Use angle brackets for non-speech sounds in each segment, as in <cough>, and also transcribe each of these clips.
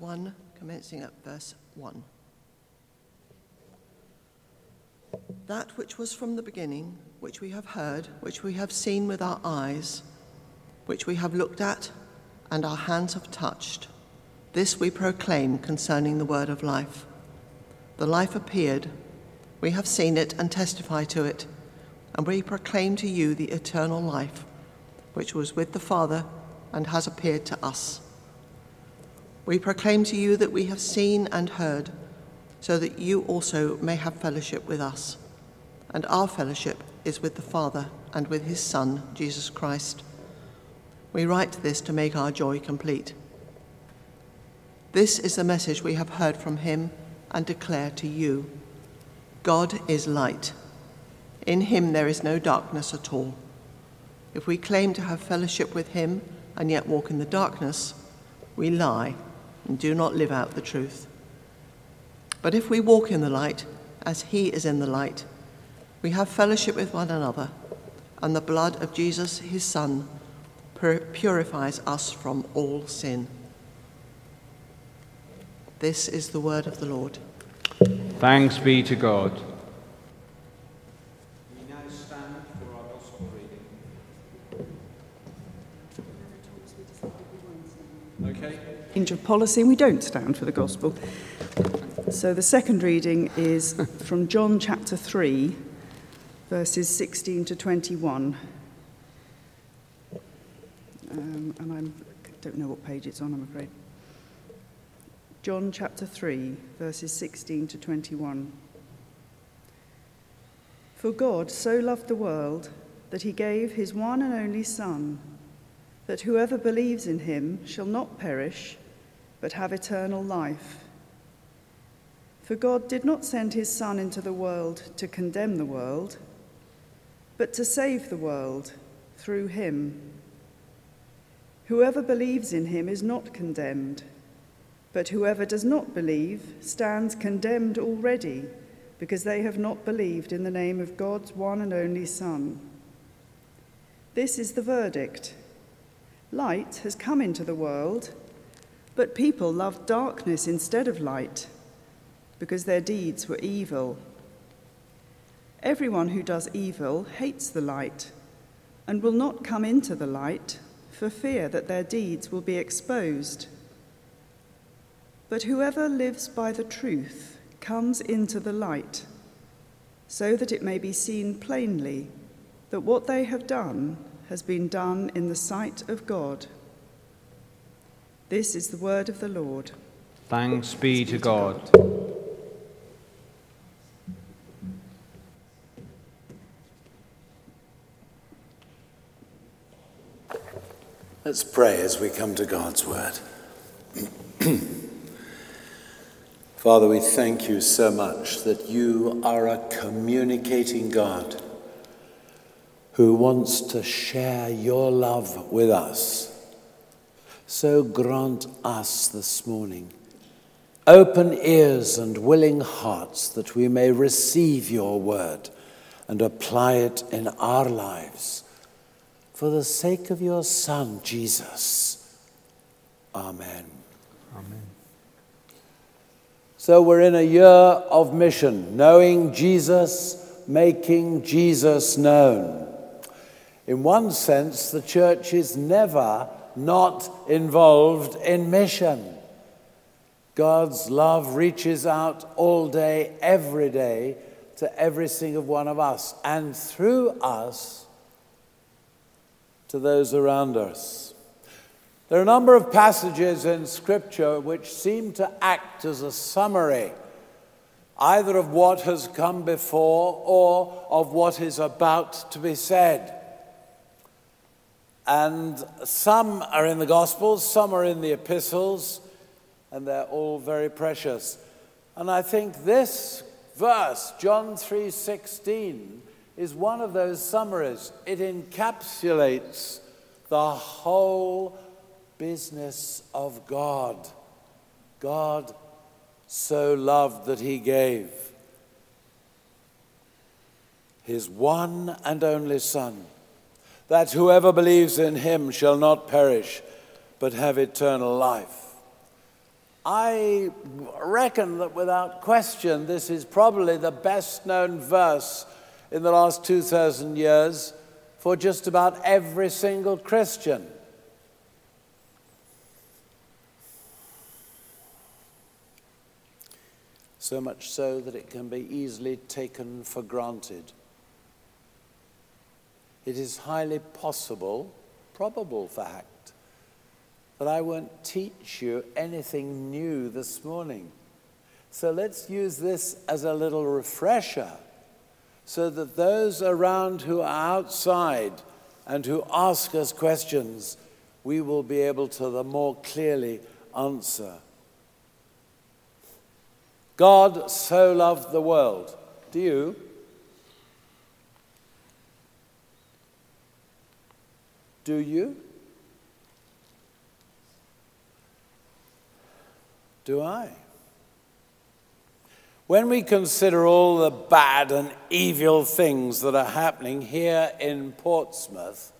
1, commencing at verse 1. That which was from the beginning, which we have heard, which we have seen with our eyes, which we have looked at, and our hands have touched, this we proclaim concerning the word of life. The life appeared, we have seen it and testify to it, and we proclaim to you the eternal life, which was with the Father and has appeared to us. We proclaim to you that we have seen and heard, so that you also may have fellowship with us. And our fellowship is with the Father and with his Son, Jesus Christ. We write this to make our joy complete. This is the message we have heard from him and declare to you God is light. In him there is no darkness at all. If we claim to have fellowship with him and yet walk in the darkness, we lie and do not live out the truth. But if we walk in the light, as he is in the light, we have fellowship with one another, and the blood of Jesus, his Son, purifies us from all sin. This is the word of the Lord. Thanks be to God. We now stand for our gospel reading. Of policy, we don't stand for the gospel. So the second reading is from John chapter 3, verses 16 to 21. Um, and I'm, I don't know what page it's on, I'm afraid. John chapter 3, verses 16 to 21. For God so loved the world that he gave his one and only Son, that whoever believes in him shall not perish, but have eternal life. For God did not send his Son into the world to condemn the world, but to save the world through him. Whoever believes in him is not condemned but whoever does not believe stands condemned already, because they have not believed in the name of God's one and only Son. This is the verdict Light has come into the world, but people loved darkness instead of light, because their deeds were evil. Everyone who does evil hates the light and will not come into the light for fear that their deeds will be exposed. But whoever lives by the truth comes into the light, so that it may be seen plainly that what they have done has been done in the sight of God. This is the word of the Lord. Thanks be to God. Let's pray as we come to God's word. <clears throat> Father, we thank you so much that you are a communicating God who wants to share your love with us. So grant us this morning open ears and willing hearts that we may receive your word and apply it in our lives. For the sake of your Son, Jesus. Amen. Amen. So we're in a year of mission, knowing Jesus, making Jesus known. In one sense, the church is never not involved in mission. God's love reaches out all day, every day, to every single one of us, and through us to those around us. There are a number of passages in Scripture which seem to act as a summary either of what has come before or of what is about to be said. And some are in the Gospels, some are in the epistles, and they're all very precious. And I think this verse, John 3:16, is one of those summaries. It encapsulates the whole business of God. God so loved that he gave his one and only Son, that whoever believes in him shall not perish, but have eternal life. I reckon that without question, this is probably the best known verse in the last 2,000 years for just about every single Christian. So much so that it can be easily taken for granted. It is highly possible, probable fact, that I won't teach you anything new this morning. So let's use this as a little refresher so that those around who are outside and who ask us questions, we will be able to the more clearly answer. God so loved the world. Do you? Do you? Do I? When we consider all the bad and evil things that are happening here in Portsmouth,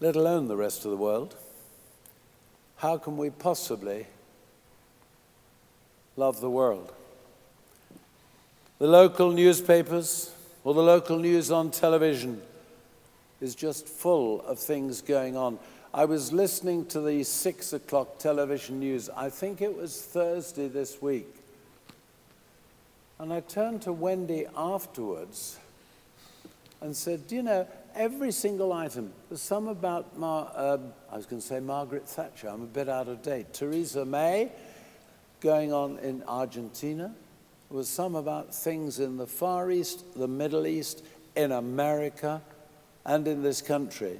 let alone the rest of the world, how can we possibly love the world? The local newspapers or the local news on television is just full of things going on. I was listening to the six o'clock television news, I think it was Thursday this week. And I turned to Wendy afterwards and said, Do you know, every single item, there's some about, Mar- uh, I was going to say Margaret Thatcher, I'm a bit out of date. Theresa May going on in Argentina. Was some about things in the Far East, the Middle East, in America, and in this country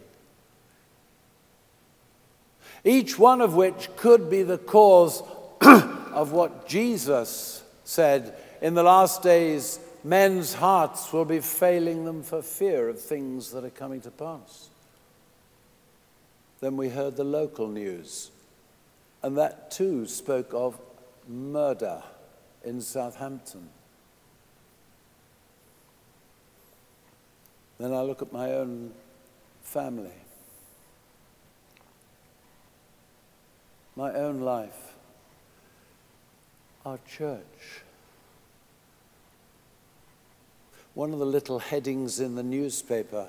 each one of which could be the cause <clears throat> of what Jesus said in the last days men's hearts will be failing them for fear of things that are coming to pass. Then we heard the local news, and that too spoke of murder in Southampton. Then I look at my own family. my own life, our church. One of the little headings in the newspaper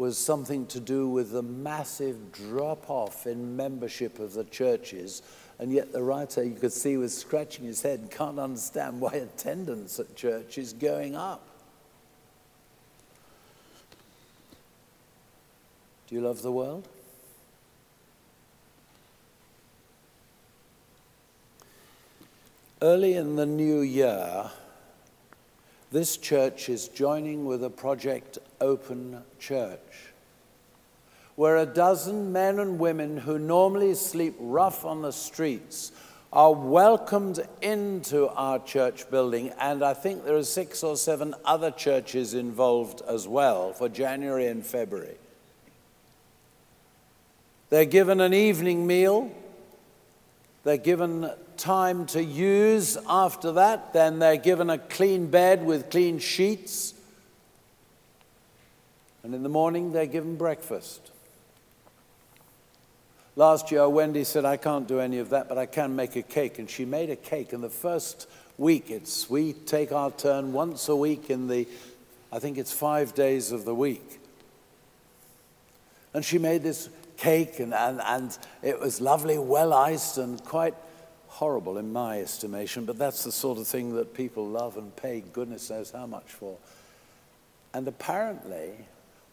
was something to do with the massive drop off in membership of the churches. And yet, the writer, you could see, was scratching his head, and can't understand why attendance at church is going up. Do you love the world? Early in the new year, this church is joining with a project Open Church, where a dozen men and women who normally sleep rough on the streets are welcomed into our church building. And I think there are six or seven other churches involved as well for January and February. They're given an evening meal, they're given time to use after that. Then they're given a clean bed with clean sheets. And in the morning, they're given breakfast. Last year, Wendy said, I can't do any of that, but I can make a cake. And she made a cake. And the first week, it's, we take our turn once a week in the, I think it's five days of the week. And she made this cake, and, and, and it was lovely, well iced, and quite horrible in my estimation, but that's the sort of thing that people love and pay goodness knows how much for. And apparently,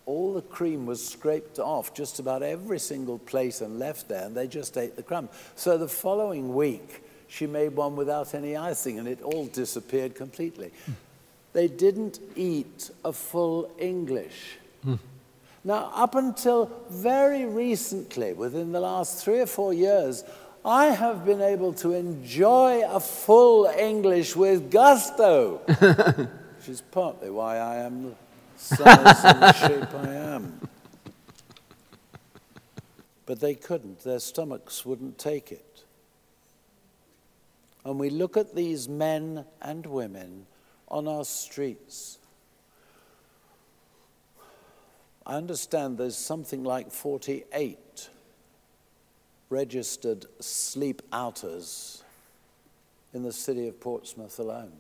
all the cream was scraped off just about every single plate and left there, and they just ate the crumb. So the following week, she made one without any icing, and it all disappeared completely. They didn't eat a full English. Mm. Now, up until very recently, within the last three or four years, I have been able to enjoy a full English with gusto, <laughs> which is partly why I am size and shape I am. But they couldn't, their stomachs wouldn't take it. And we look at these men and women on our streets. I understand there's something like 48 registered sleep outers in the city of Portsmouth alone.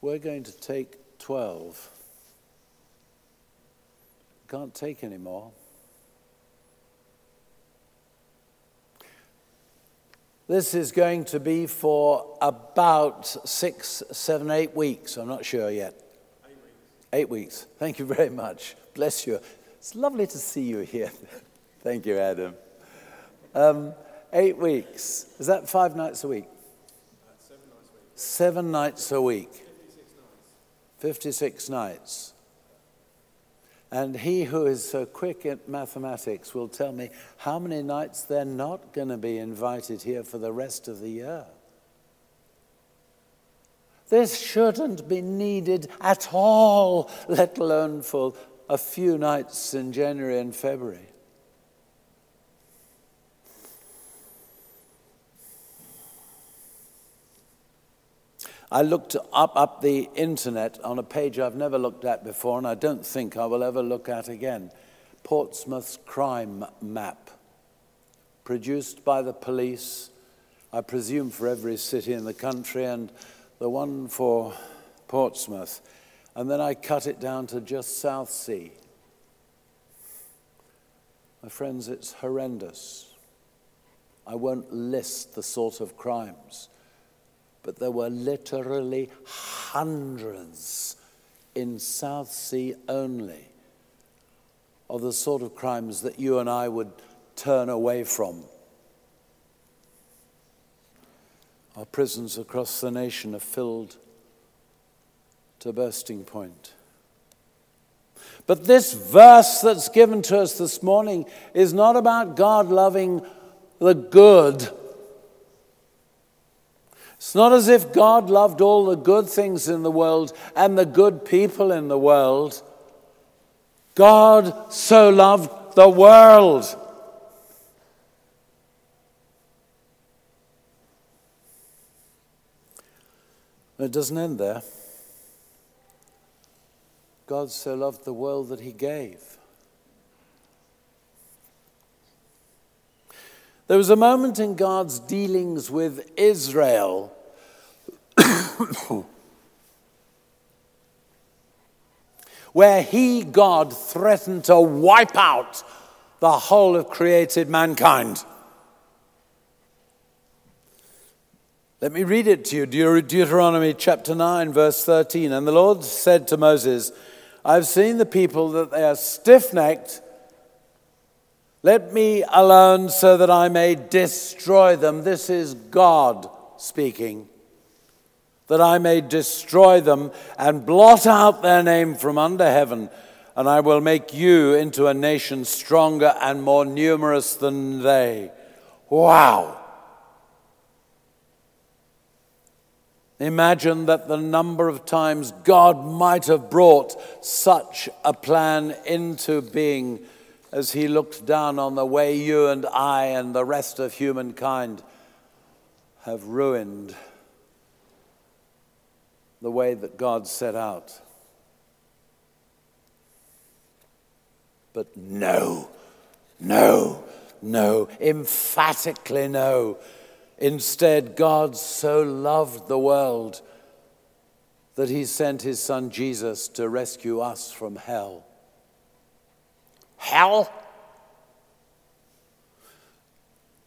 We're going to take 12. Can't take any more. This is going to be for about six, seven, eight weeks. I'm not sure yet. Eight weeks. Eight weeks. Thank you very much. Bless you. It's lovely to see you here. <laughs> Thank you, Adam. Um, eight weeks. Is that five nights a week? Seven nights a week. Fifty-six nights. 56 nights. And he who is so quick at mathematics will tell me how many nights they're not going to be invited here for the rest of the year. This shouldn't be needed at all, let alone for a few nights in January and February. I looked up, up the internet on a page I've never looked at before, and I don't think I will ever look at again Portsmouth's crime map, produced by the police, I presume for every city in the country, and the one for Portsmouth. And then I cut it down to just Southsea. My friends, it's horrendous. I won't list the sort of crimes but there were literally hundreds in Southsea only of the sort of crimes that you and I would turn away from. Our prisons across the nation are filled to bursting point. But this verse that's given to us this morning is not about God loving the good it's not as if God loved all the good things in the world and the good people in the world. God so loved the world. It doesn't end there. God so loved the world that he gave. There was a moment in God's dealings with Israel <coughs> where he, God, threatened to wipe out the whole of created mankind. Let me read it to you Deuteronomy chapter 9, verse 13. And the Lord said to Moses, I've seen the people that they are stiff necked let me alone so that I may destroy them. This is God speaking. That I may destroy them and blot out their name from under heaven, and I will make you into a nation stronger and more numerous than they. Wow. Imagine that the number of times God might have brought such a plan into being as he looked down on the way you and I and the rest of humankind have ruined the way that God set out. But no, no, no, emphatically no. Instead, God so loved the world that he sent his son Jesus to rescue us from hell. Hell?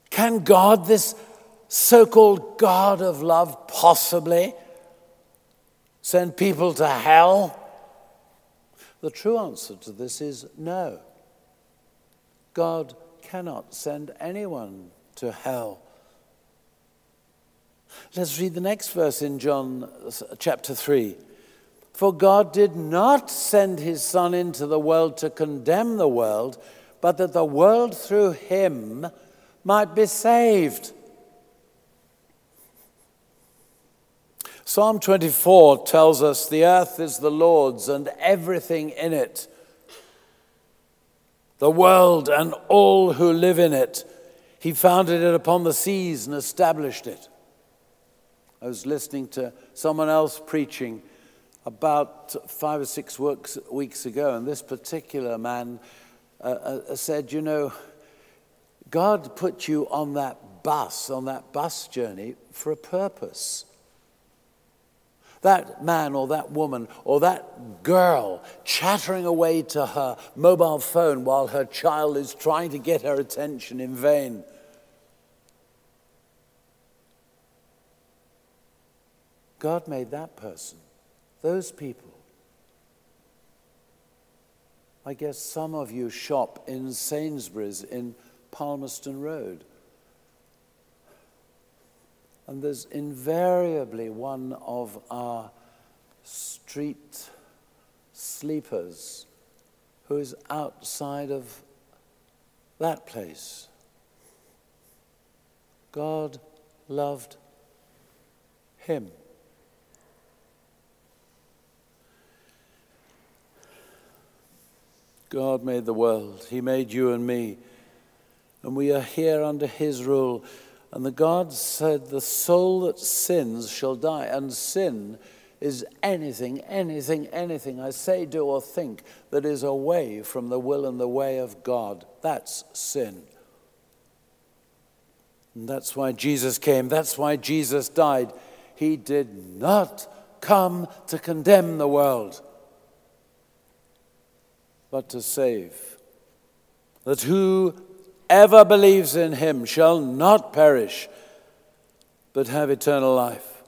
Can God, this so called God of love, possibly send people to hell? The true answer to this is no. God cannot send anyone to hell. Let's read the next verse in John chapter 3. For God did not send his Son into the world to condemn the world, but that the world through him might be saved. Psalm 24 tells us the earth is the Lord's and everything in it, the world and all who live in it. He founded it upon the seas and established it. I was listening to someone else preaching about five or six weeks, ago, and this particular man uh, uh, said, You know, God put you on that bus, on that bus journey for a purpose. That man or that woman or that girl chattering away to her mobile phone while her child is trying to get her attention in vain. God made that person, those people. I guess some of you shop in Sainsbury's in Palmerston Road. And there's invariably one of our street sleepers who is outside of that place. God loved him. God made the world. He made you and me. And we are here under His rule. And the God said, The soul that sins shall die. And sin is anything, anything, anything I say, do, or think that is away from the will and the way of God. That's sin. And that's why Jesus came. That's why Jesus died. He did not come to condemn the world, but to save. That whoever believes in him shall not perish, but have eternal life.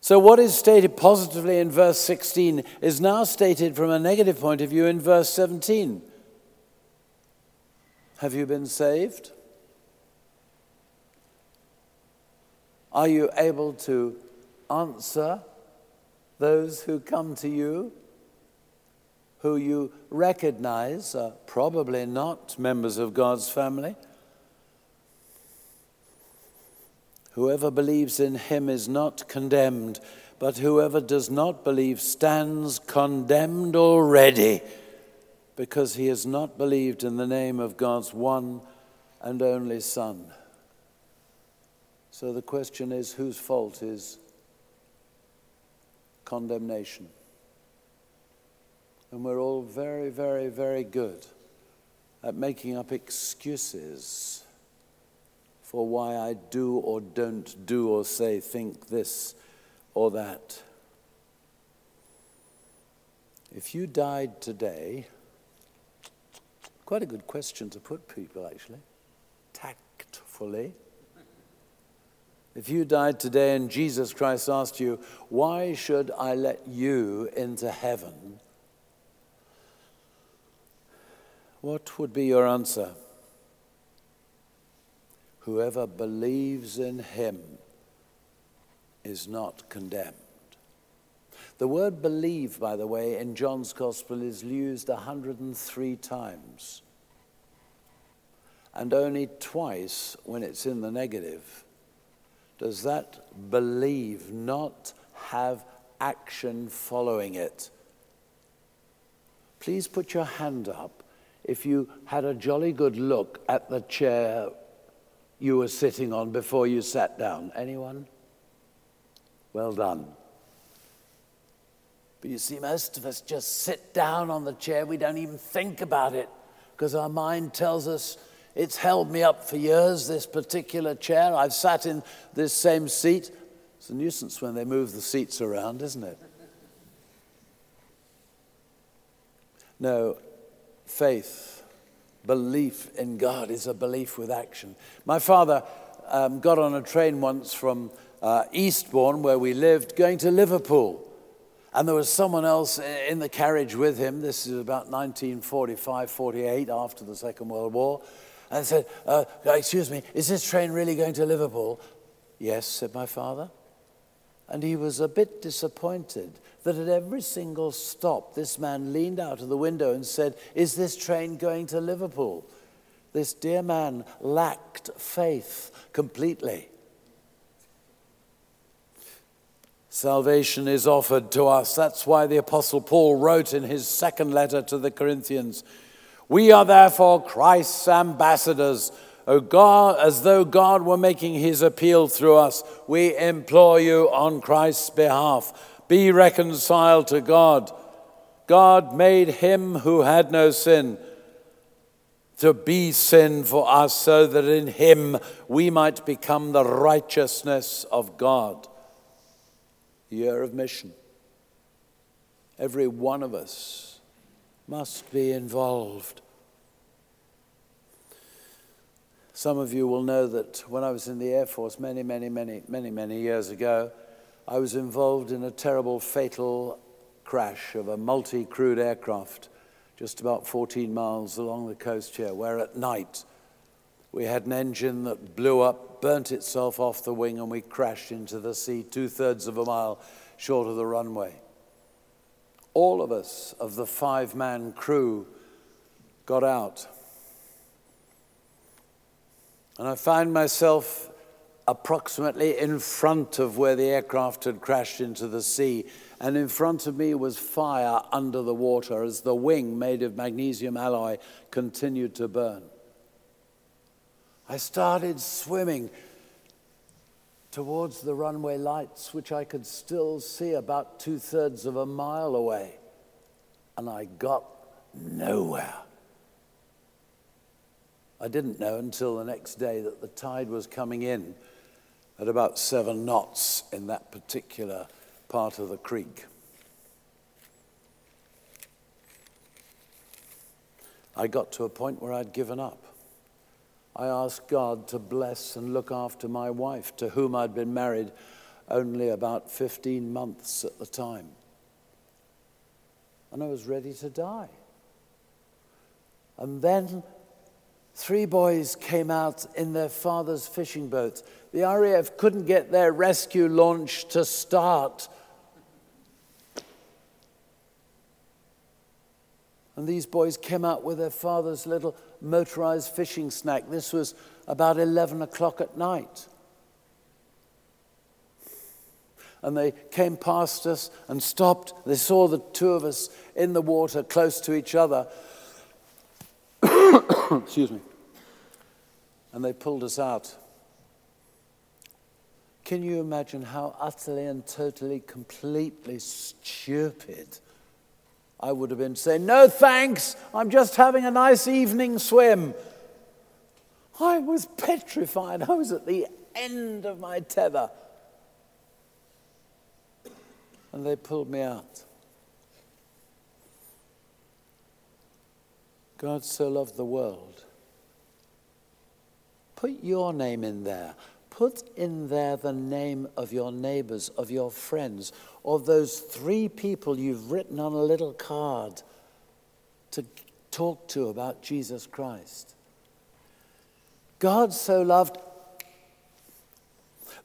So, what is stated positively in verse 16 is now stated from a negative point of view in verse 17. Have you been saved? Are you able to answer those who come to you, who you recognize are probably not members of God's family? Whoever believes in him is not condemned, but whoever does not believe stands condemned already, because he has not believed in the name of God's one and only Son. So the question is whose fault is condemnation? And we're all very, very, very good at making up excuses for why I do or don't do or say, think this or that. If you died today, quite a good question to put people actually, tactfully. If you died today and Jesus Christ asked you, Why should I let you into heaven? What would be your answer? Whoever believes in him is not condemned. The word believe, by the way, in John's Gospel is used 103 times, and only twice when it's in the negative does that believe not have action following it? Please put your hand up if you had a jolly good look at the chair you were sitting on before you sat down. Anyone? Well done. But you see, most of us just sit down on the chair. We don't even think about it because our mind tells us it's held me up for years, this particular chair. I've sat in this same seat. It's a nuisance when they move the seats around, isn't it? No, faith, belief in God is a belief with action. My father um, got on a train once from uh, Eastbourne, where we lived, going to Liverpool. And there was someone else in the carriage with him. This is about 1945 48, after the Second World War and said, uh, Excuse me, is this train really going to Liverpool? Yes, said my father. And he was a bit disappointed that at every single stop, this man leaned out of the window and said, Is this train going to Liverpool? This dear man lacked faith completely. Salvation is offered to us. That's why the Apostle Paul wrote in his second letter to the Corinthians we are therefore Christ's ambassadors. O God, as though God were making his appeal through us, we implore you on Christ's behalf be reconciled to God. God made him who had no sin to be sin for us so that in him we might become the righteousness of God. Year of mission. Every one of us must be involved. Some of you will know that when I was in the Air Force many, many, many, many, many years ago, I was involved in a terrible, fatal crash of a multi crewed aircraft just about 14 miles along the coast here, where at night we had an engine that blew up, burnt itself off the wing, and we crashed into the sea two thirds of a mile short of the runway. All of us, of the five man crew, got out. And I found myself approximately in front of where the aircraft had crashed into the sea. And in front of me was fire under the water as the wing, made of magnesium alloy, continued to burn. I started swimming towards the runway lights, which I could still see about two thirds of a mile away. And I got nowhere. I didn't know until the next day that the tide was coming in at about seven knots in that particular part of the creek. I got to a point where I'd given up. I asked God to bless and look after my wife, to whom I'd been married only about 15 months at the time. And I was ready to die. And then three boys came out in their father's fishing boat. The RAF couldn't get their rescue launch to start. And these boys came out with their father's little motorized fishing smack. This was about 11 o'clock at night. And they came past us and stopped. They saw the two of us in the water close to each other. <coughs> Excuse me. And they pulled us out. Can you imagine how utterly and totally, completely stupid I would have been saying, No thanks, I'm just having a nice evening swim. I was petrified. I was at the end of my tether. And they pulled me out. God so loved the world. Put your name in there. Put in there the name of your neighbors, of your friends, of those three people you've written on a little card to talk to about Jesus Christ. God so loved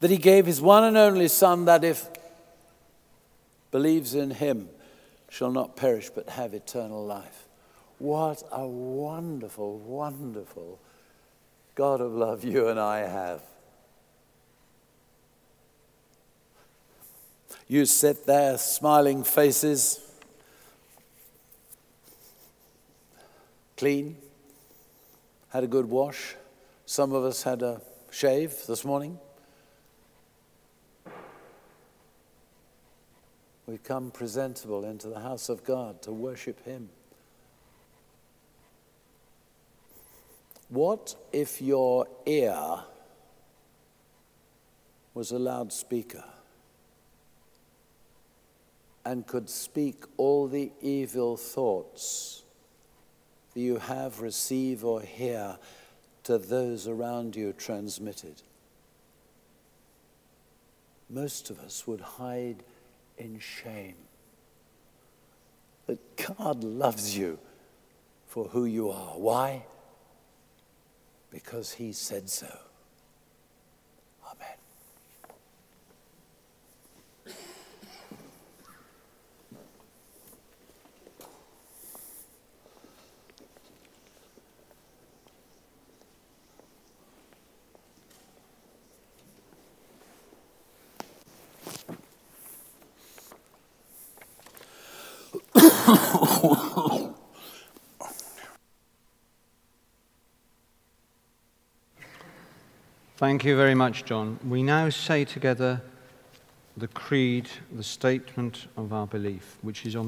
that he gave his one and only Son that if believes in him shall not perish but have eternal life. What a wonderful, wonderful God of love you and I have. You sit there, smiling faces, clean, had a good wash. Some of us had a shave this morning. We've come presentable into the house of God to worship Him. What if your ear was a loudspeaker and could speak all the evil thoughts that you have, receive, or hear to those around you transmitted? Most of us would hide in shame. But God loves you for who you are. Why? Because he said so. Thank you very much, John. We now say together the creed, the statement of our belief, which is on